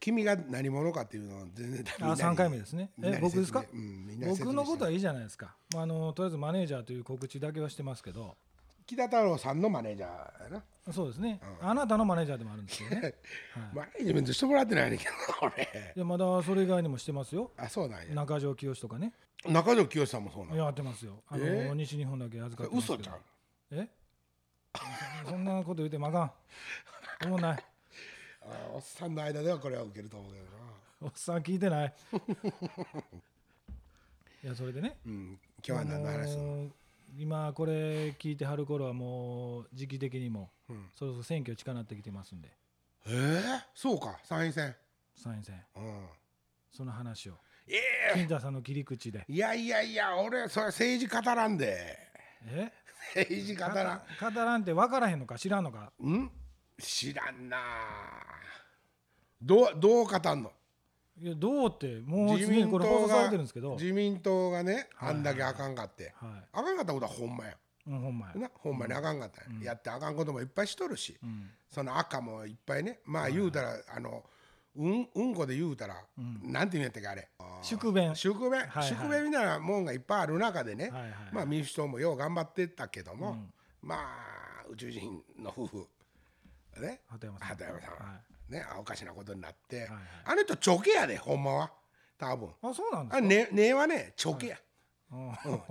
君が何者かっていうのは全然あ3回目ですね。え僕ですか？うん僕のことはいいじゃないですか、まあ、あのとりあえずマネージャーという告知だけはしてますけど。北太郎さんのマネージャーやな。そうですね、あなたのマネージャーでもあるんですよね、はい、マネージメントしてもらってないねんけど俺いやまだそれ以外にもしてますよ。あそうなんや。中条清とかね。中条清さんもそうなんややってますよ。あの、えー？西日本だけ預かってますけど。嘘ちゃうえ？そそんなこと言ってもあかん。思んない。あおっさんの間ではこれは受けると思うけどな。おっさん聞いてない？いやそれでね。うん今日は何の話するの？あのー今これ聞いてはる頃はもう時期的にも、うん。そろそろ選挙近なってきてますんで。えー、そうか。参院選。参院選。うん。その話を。ええ金田さんの切り口で。いやいやいや俺それ政治語らんで。え？政治語らん。語らんって分からへんのか知らんのか。うん？知らんなどうどう語んの？いやどうってもうすでにこれ放送されてるんですけど。自民党がねはい。あんだけあかんかって、はあかんかったことはほんまや。い、うん、ほんまや、なほんまにあかんかったん。や、やってあかんこともいっぱいしとるし、うん、その赤もいっぱいね。まあ言うたら、あのうんうんこで言うたら、なんて言うんやったっけあれ。宿便。宿便、はいはい。宿便みたいなもんがいっぱいある中でね、はいはい。まあ民主党もよう頑張ってたけども、うん。まあ宇宙人の夫婦ね。鳩山さん。鳩山さん、は。ねおかしなことになって、はいあの人チョケやでほんまは。多分。あそうなんですか？あね根はねチョケや、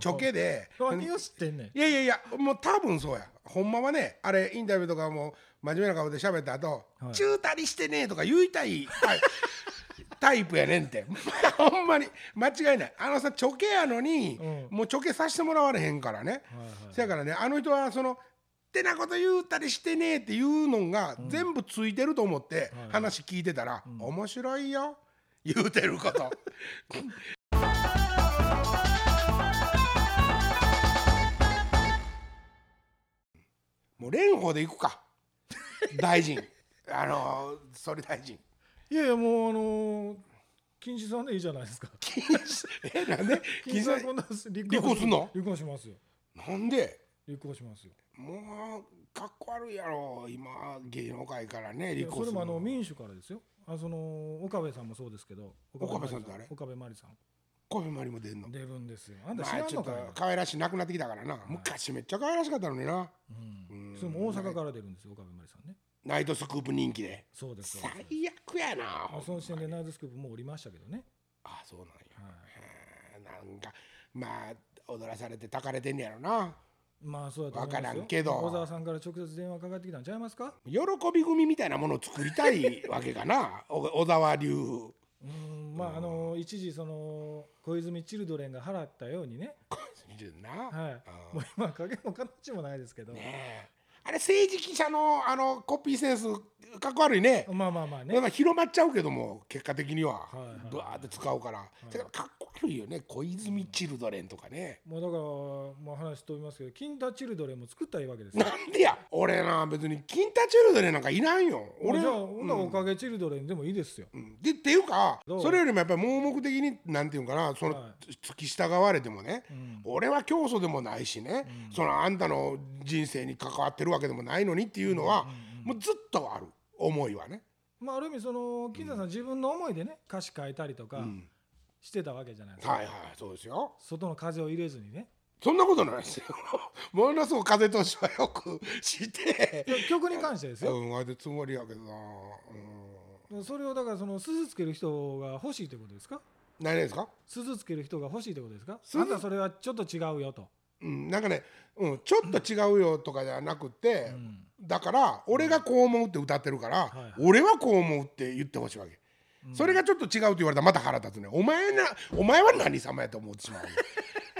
チョケで。何を知ってんねん。いやいやいやもう多分そうや。ほんまはねあれインタビューとかも真面目な顔で喋った後、はい。中たりしてねとか言いたいタイ タイプやねんって。ほんまに間違いない。あのさチョケやのに、うもうチョケさせてもらわれへんからね、はいはい。せやからねあの人はそのってなこと言うたりしてねっていうのが全部ついてると思ってはい話聞いてたら、面白いよ言うてること。もう蓮舫で行くか。大臣。あの総理大臣。いやいやもうあのー、金次さんでいいじゃないですか。えなんで？金次さんこんな立離婚す。んの？離婚しますよ。なんで？離婚しますよ。もうかっこ悪いやろ今芸能界からねいやそれ離婚するの。もあの民主からですよ。あその岡部さんもそうですけど。岡部さん。って誰？岡部真理さん。コフィマリも出んの？出るんですよ。あんた知まあちょっと可愛らしいなくなってきたからな。昔めっちゃ可愛らしかったのにな。うん、それも大阪から出るんですよ岡部真理さんね。ナイトスクープ人気で。そうです最悪やなあその時点でナイトスクープもう降りましたけどね。あそうなんや。はい。なんかまあ踊らされてたかれてんねやろなまあそうだと思いますよ。わからんけど。小沢さんから直接電話かかってきたんちゃいますか？喜び組みたいなものを作りたいわけかな。お小沢流。うんまああの一時その小泉チルドレンが払ったようにね。な、はい。もう今影も形もないですけど、ねえ。あれ政治記者のあのコピーセンスかっこ悪いね。まあまあまあね。だから広まっちゃうけども結果的には。はいはい。ブワーって使うから、だからかっこ悪いよね。小泉チルドレンとかね、もうだからもう話飛びますけどキンタチルドレンも作ったらいいわけですよ。なんでや？俺な別にキンタチルドレンなんかいらんよ。俺じゃあほんならおかげチルドレンでもいいですよ、うん。でっていうかそれよりもやっぱり盲目的になんていうのかなその、は付き従われてもね、ん。俺は教祖でもないしね、そのあんたの人生に関わってるわけでもないのにっていうのは、もうずっとある思いはね。まあある意味その金田さん自分の思いでね歌詞書いたりとかしてたわけじゃないですか、はいはいそうですよ。外の風を入れずにね。そんなことないですよ。ものすごく風通しはよくして。曲に関してですよ、うん、あれつもりやけどな。うん、それをだからその鈴つける人が欲しいということですか？何ですか？鈴つける人が欲しいということですか？鈴？あんたそれはちょっと違うよと、うん、なんかね、うん、ちょっと違うよとかじゃなくて、ん。だから俺がこう思うって歌ってるから、俺はこう思うって言ってほしいわけ、それがちょっと違うって言われたらまた腹立つね。お前なお前は何様やと思ってしま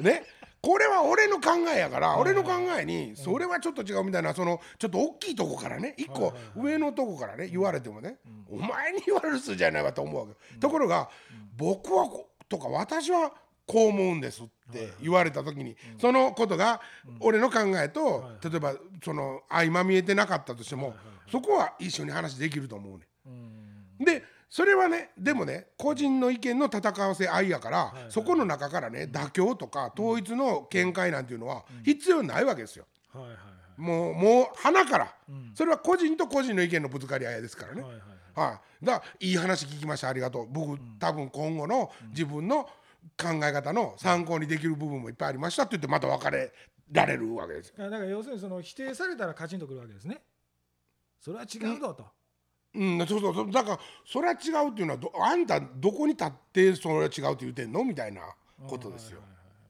う ね？これは俺の考えやから、俺の考えにそれはちょっと違うみたいなそのちょっと大きいとこからね一個上のとこからね言われてもね、お前に言われる筋じゃないわと思うわけ、ところが、僕はことか私はこう思うんですって言われた時に、そのことが俺の考えと、例えばその相まみえてなかったとしても、そこは一緒に話できると思うね。うん。でそれはねでもね個人の意見の戦わせ合いやから、そこの中からね妥協とか統一の見解なんていうのは必要ないわけですよ。もうもう花から、それは個人と個人の意見のぶつかり合いですからね。はいだからいい話聞きましたありがとう。僕、多分今後の自分の考え方の参考にできる部分もいっぱいありましたって言ってまた別れられるわけですだから要するにその否定されたらカチンとくるわけですね。それは違うぞと、うん、そうそう。そうだからそれは違うっていうのはどあんたどこに立ってそれは違うって言ってんのみたいなことですよ。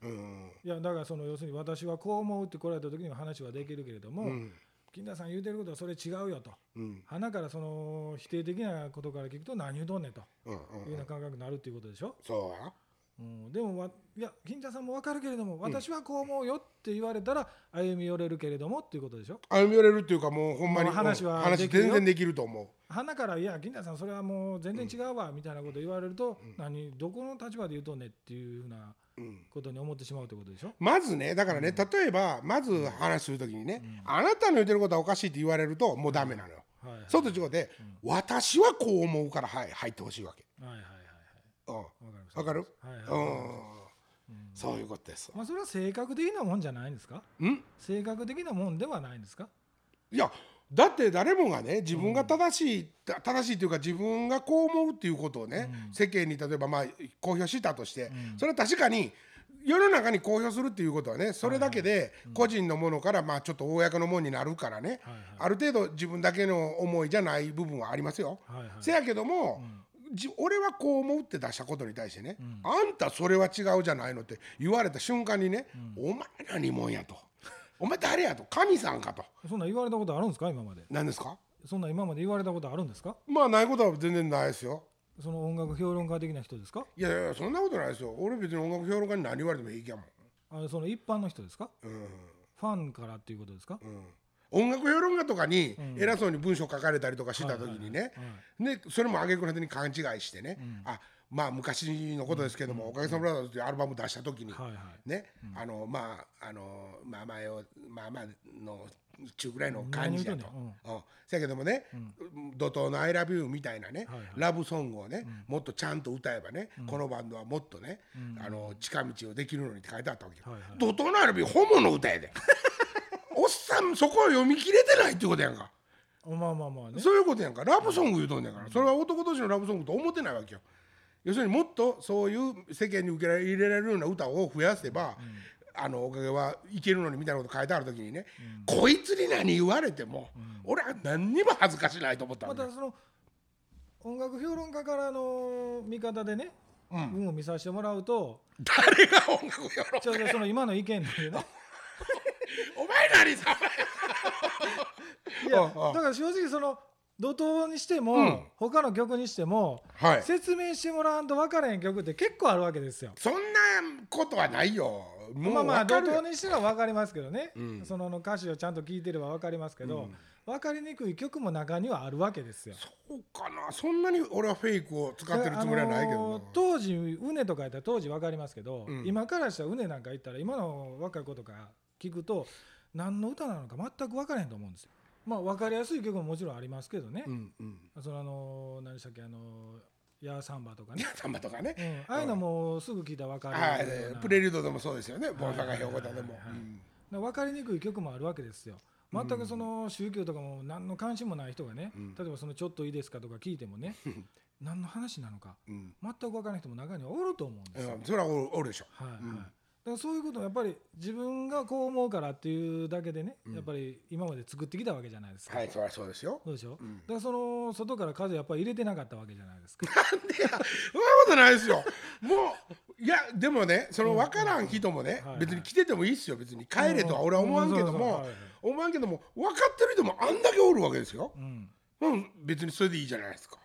うんいやだからその要するに私はこう思うって来られた時には話はできるけれども、うん。金田さん言うてることはそれ違うよと。うん。鼻からその否定的なことから聞くと何言うとんねんと。うんうん。いうような感覚になるっていうことでしょ、そうやうん、でもわいや金田さんも分かるけれども私はこう思うよって言われたら歩み寄れるけれどもっていうことでしょ？歩み寄れるっていうかもうほんまに話はうん話全然できると思う。鼻から「いや金田さんそれはもう全然違うわ」みたいなこと言われると、何どこの立場で言うとんねんっていうふうなうん。ことに思ってしまうってことでしょ？まずねだからね、例えばまず話するときにね、あなたの言ってることはおかしいって言われるともうダメなのよ。はいはいそうと違うで、私はこう思うから、はい、入ってほしいわけ。はいはいわかる、そういうことですわ。まあそれは性格的なもんじゃないんですか？ん？性格的なもんではないんですか？いやだって誰もがね自分が正しい、た正しいというか自分がこう思うっていうことをね、世間に例えばまあ公表したとして、それは確かに世の中に公表するっていうことはねそれだけで個人のものからまあちょっと公のものになるからね、はいはい。ある程度自分だけの思いじゃない部分はありますよ。はいはい。せやけども、じ俺はこう思うって出したことに対してね、あんたそれは違うじゃないのって言われた瞬間にね、お前何者やと。お前誰やと。神さんかと。そんな言われたことあるんですか？今まで。何ですか？そんな今まで言われたことあるんですか？まあないことは全然ないですよ。その音楽評論家的な人ですか？いやいやそんなことないですよ。俺別に音楽評論家に何言われても平気やもん、あのその一般の人ですか？うん。ファンからっていうことですか、うん、音楽評論家とかに偉そうに文章書かれたりとかした時にね、はいねそれも挙句の果てに勘違いしてね、あまあ昔のことですけども「おかげさまブラザーズ」というアルバム出した時に、ね、あのまああのまあ前をまあまあの中ぐらいの感じやと、せやけどもね、怒涛の「ILOVEYOU」みたいなね、はいはい。ラブソングをね、もっとちゃんと歌えばね、このバンドはもっとね、あの近道をできるのにって書いてあったわけよ。はいはい。怒涛の ILOVEYOU ホモの歌やでおっさんそこを読み切れてないってことやんか。まあまあまあね。そういうことやんか。ラブソング言うとんねんから、それは男同士のラブソングと思ってないわけよ。要するにもっとそういう世間に受け入れられるような歌を増やせば、あのおかげはいけるのにみたいなこと書いてある時にね、こいつに何言われても、俺は何にも恥ずかしないと思ったまたその音楽評論家からの見方でね、うん。文を見させてもらうと誰が音楽評論ちょうどその今の意見でね お前何さいやだから正直その怒涛にしても、うん。他の曲にしても、はい。説明してもらわんと分からへん曲って結構あるわけですよ。そんなことはないよ。まあまあ怒涛にしては分かりますけどね、うん。その歌詞をちゃんと聞いてれば分かりますけど、分かりにくい曲も中にはあるわけですよ。そうかな。そんなに俺はフェイクを使ってるつもりはないけどな、あのー当時うねとかやったら当時分かりますけど、うん。今からしたらうねなんか言ったら今の若い子とか聞くと何の歌なのか全く分からへんと思うんですよ。まあ分かりやすい曲ももちろんありますけどね、うんうん。そのあのー何でしたっけあのーヤーサンバとかね、サンバとかね、うん、ああいうのもすぐ聞いたら分かる。はいプレリュードでもそうですよね、ボンサガはい兵庫田でも。分かりにくい曲もあるわけですよ。全くその宗教とかも何の関心もない人がね、うん。例えばそのちょっといいですかとか聞いてもね、何の話なのかうん。全く分からない人も中にはおると思うんですよ。うん。それはおるおるでしょ。はいはいからそういうことをやっぱり自分がこう思うからっていうだけでね、やっぱり今まで作ってきたわけじゃないですか。はい、そりゃそうですよ。そうでしょ、んだからその外から風やっぱり入れてなかったわけじゃないですか。なんでや、そんなことないですよ。もう、いや、でもね、その分からん人もねはいはい、別に来ててもいいっすよ。別に帰れとは俺は思わんけども思わんけども、分かってる人もあんだけおるわけですよ。うんうん、別にそれでいいじゃないですか。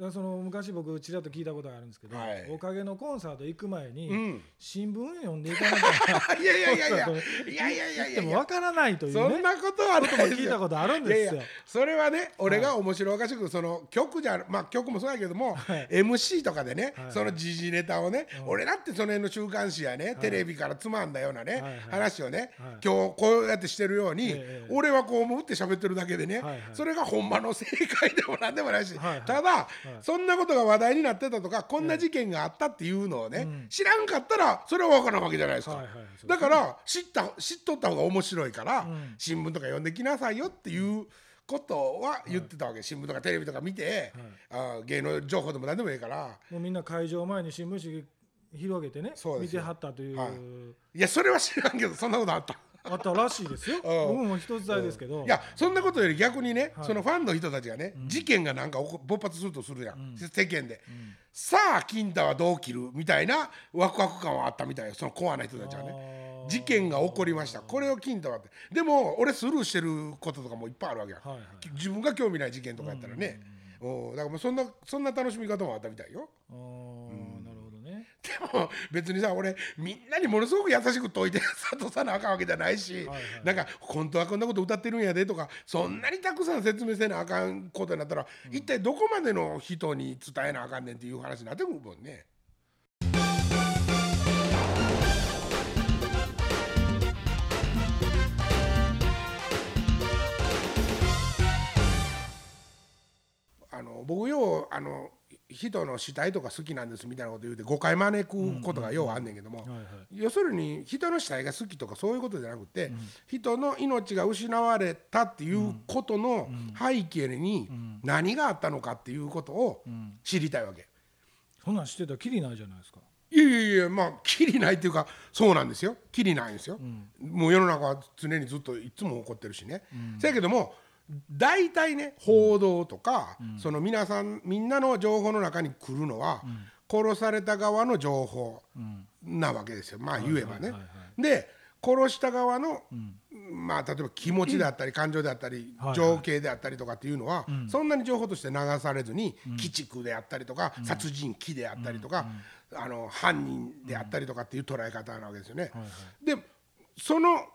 だその昔僕ちらっと聞いたことがあるんですけど、はい。おかげのコンサート行く前に、うん。新聞読んでいかなきゃいやいやいやいや、いや。いやいやいでやいや。もわからないというそんねなことはないですよ聞いたことあるんですよ。いやいや。それはね俺が面白おかしくその曲じゃまあ曲もそうやけども、はい。MC とかでね、はい。その時事ネタをね、うん。俺だってその辺の週刊誌やね、テレビからつまんだようなね、話をね、はい。今日こうやってしてるように、ええ俺はこう思って喋ってるだけでね、はいはい。それがほんまの正解でもなんでもないし、はいはい。ただ、そんなことが話題になってたとかこんな事件があったっていうのをね、うん。知らんかったらそれは分からんわけじゃないですか。はいはいそうだから知った知っとった方が面白いから、うん。新聞とか読んできなさいよっていうことは言ってたわけ、新聞とかテレビとか見て、あ芸能情報でも何でもいいから。もうみんな会場前に新聞紙広げてね見てはったという、はい。いやそれは知らんけどそんなことあった。あったらしいですよ。僕も一つ代ですけど、いやそんなことより逆にね、はい。そのファンの人たちがね、事件がなんか起こ勃発するとするやん、世間で、さあ金太はどう切るみたいなワクワク感はあったみたいよ。そのコアな人たちはね。あー。事件が起こりました。これを金太はって。でも俺スルーしてることとかもいっぱいあるわけや、はいはい。自分が興味ない事件とかやったらね、うん。だからもうそんなそんな楽しみ方もあったみたいよ。あーでも別にさ俺みんなにものすごく優しく説いて 諭さなあかんわけじゃないし、はいはいなんか本当はこんなこと歌ってるんやでとかそんなにたくさん説明せなあかんことになったら、一体どこまでの人に伝えなあかんねんっていう話になってくるもんね。あの僕ようあの人の死体とか好きなんですみたいなこと言うて誤解招くことがようあんねんけども、要するに人の死体が好きとかそういうことじゃなくて、人の命が失われたっていうことの背景に何があったのかっていうことを知りたいわけ。そんなんしてたらきりないじゃないですか。いやいやいやまあきりないっていうかそうなんですよ。きりないんですよ、もう世の中は常にずっといつも起こってるしね、せやけども大体ね報道とか、その皆さんみんなの情報の中に来るのは、殺された側の情報なわけですよ。まあ言えばね。で殺した側の、まあ例えば気持ちであったり 感情であったり、はい情景であったりとかっていうのは、そんなに情報として流されずに、鬼畜であったりとか、殺人鬼であったりとか、あの犯人であったりとかっていう捉え方なわけですよね。でその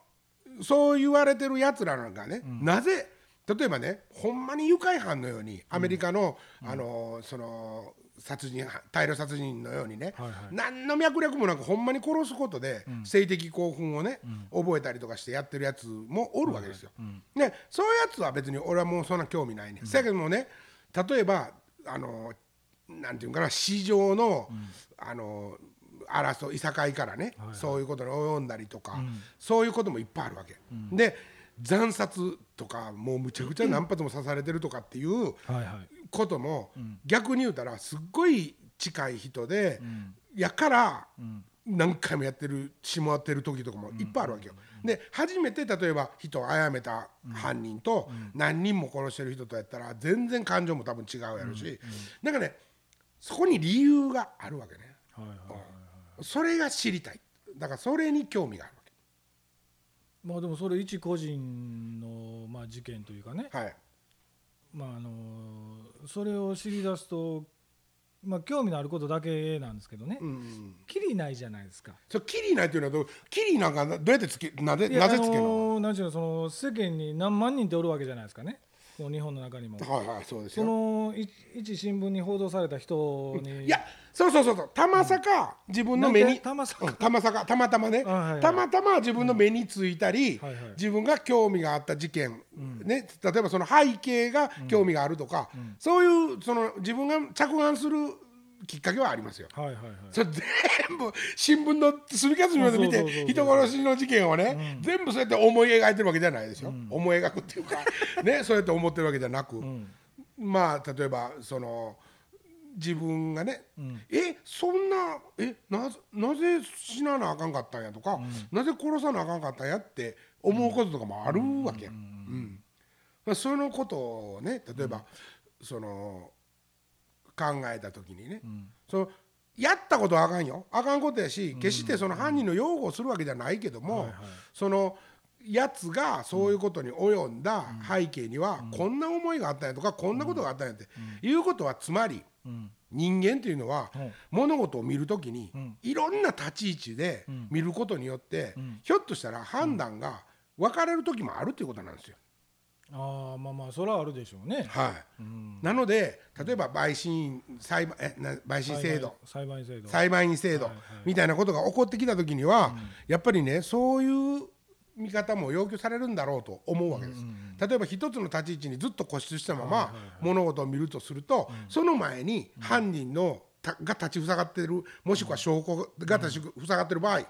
そう言われてるやつらなんかね、なぜ例えばねほんまに愉快犯のようにアメリカの,、あのその殺人犯大量殺人のようにね、はいはい。何の脈絡もなくほんまに殺すことで、性的興奮をね、覚えたりとかしてやってるやつもおるわけですよ。でそういうやつは別に俺はもうそんな興味ないね。せやけどもね例えばあのなんていうかな市場の、あの争いいさかいからね、そういうことに及んだりとか、そういうこともいっぱいあるわけ。で惨殺とかもうむちゃくちゃ何発も刺されてるとかっていうことも、逆に言うたらすっごい近い人で、やから、何回もやってるしまってる時とかもいっぱいあるわけよ。で初めて例えば人を殺めた犯人と何人も殺してる人とやったら全然感情も多分違うやろし、なんかねそこに理由があるわけね。それが知りたい。だからそれに興味があるまあでもそれ一個人のまあ事件というかね。はい。まああのそれを知り出すとまあ興味のあることだけなんですけどね。うんうんきりないじゃないですか。それキリないというのはどうキリなんかどうやってつけなぜいやなぜつけるあの、のなんちゅうのその世間に何万人っておるわけじゃないですかねこの日本の中にも。はいはいそうですそよのい一新聞に報道された人に。いやそうそうそうそうたまさか自分の目に、たまさか。うんたまさかたまたまね、あはいはい。たまたま自分の目についたり、はいはい。自分が興味があった事件、ね、例えばその背景が興味があるとか、そういうその自分が着眼するきっかけはありますよ。はいはいはい。それ全部新聞の隅か隅まで見て人殺しの事件をね、全部そうやって思い描いてるわけじゃないですよ、思い描くっていうか。ねそうやって思ってるわけじゃなく、まあ例えばその自分がね、えそんなえなぜなぜ死ななあかんかったんやとか、なぜ殺さなあかんかったんやって思うこととかもあるわけ、うん。まあそのことをね例えば、その考えた時にね、そのやったことはあかんよ。あかんことやし決してその犯人の擁護をするわけじゃないけども、そのやつがそういうことに及んだ背景にはこんな思いがあったんやとかこんなことがあったんやっていうことはつまりうん。人間というのははい。物事を見るときにん。いろんな立ち位置で見ることによってん。ひょっとしたら判断が分かれる時もあるということなんですよ。ああまあまあそれはあるでしょうね。はい、ん。なので例えば陪審裁判えな陪審制度。裁判員制度。裁判員制度はいはいみたいなことが起こってきた時には、やっぱりねそういう見方も要求されるんだろうと思うわけです。例えば一つの立ち位置にずっと固執したまま物事を見るとすると、その前に犯人のたが立ちふさがってるもしくは証拠が立ちふさがってる場合、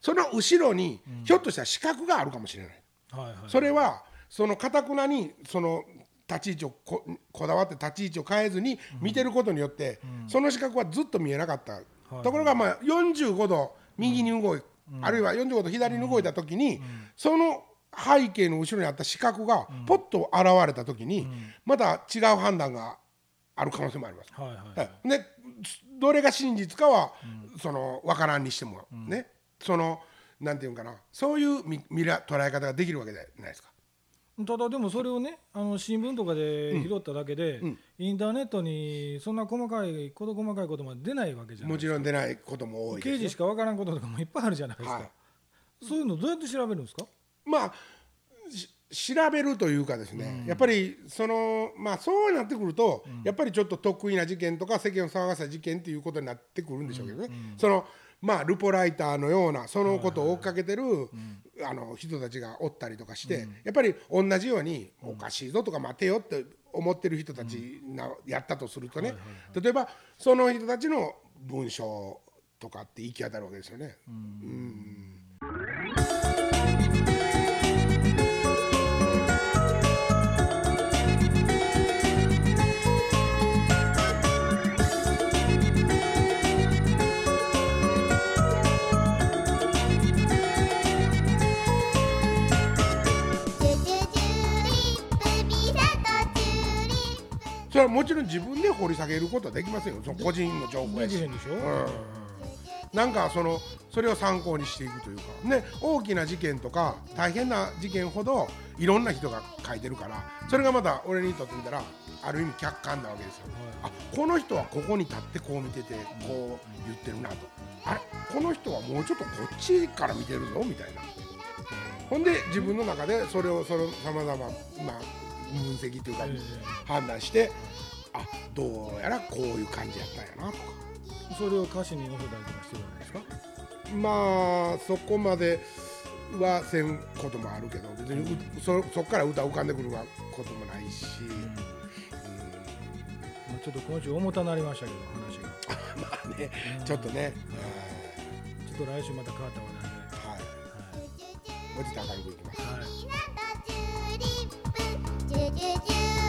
その後ろにひょっとしたら資格があるかもしれない。はいはい。それはそのかたくなにその立ち位置をここだわって立ち位置を変えずに見てることによって、その視覚はずっと見えなかった、ところがまあ45度右に動い、あるいは45度左に動いた時に、その背景の後ろにあった視覚がポッと現れた時に、また違う判断がある可能性もあります。はいでどれが真実かは、その分からんにしても、ね。そのなんていうんかな。そういう見見ら捉え方ができるわけじゃないですか。ただでもそれをねあの新聞とかで拾っただけで、ん。インターネットにそんな細かい事細かいことまで出ないわけじゃないもちろん出ないことも多いですよ。刑事しかわからんこととかもいっぱいあるじゃないですか、はい。そういうのどうやって調べるんですか？まあし調べるというかですね、やっぱりそのまあそうなってくると、やっぱりちょっと得意な事件とか世間を騒がせた事件っていうことになってくるんでしょうけどね、そのまあルポライターのようなそのことを追っかけてる、あの人たちがおったりとかして、やっぱり同じようにおかしいぞとか待てよって思ってる人たちな、やったとするとね、例えばその人たちの文章とかって行き当たるわけですよね。チュそれはもちろん自分で掘り下げることはできませんよ。その個人の情報やし。できへんでしょ、うん。なんかそのそれを参考にしていくというか。ね大きな事件とか大変な事件ほどいろんな人が書いてるからそれがまた俺にとってみたらある意味客観なわけですよ、あこの人はここに立ってこう見ててこう言ってるなと。あれ？この人はもうちょっとこっちから見てるぞみたいな。ほんで自分の中でそれをそのさまざままあ分析というかえ判断してあどうやらこういう感じやったんやなとか。えそれを歌詞に載せたりとかしてるわけですか？まあそこまではせんこともあるけど別にうそそこから歌浮かんでくることもないし、まあ、ちょっと今週重たなりましたけど話が。う んまあねちょっとね、ちょっと来週また変わった話うんはい。題もうちょっと明るくいきます。で、はいはい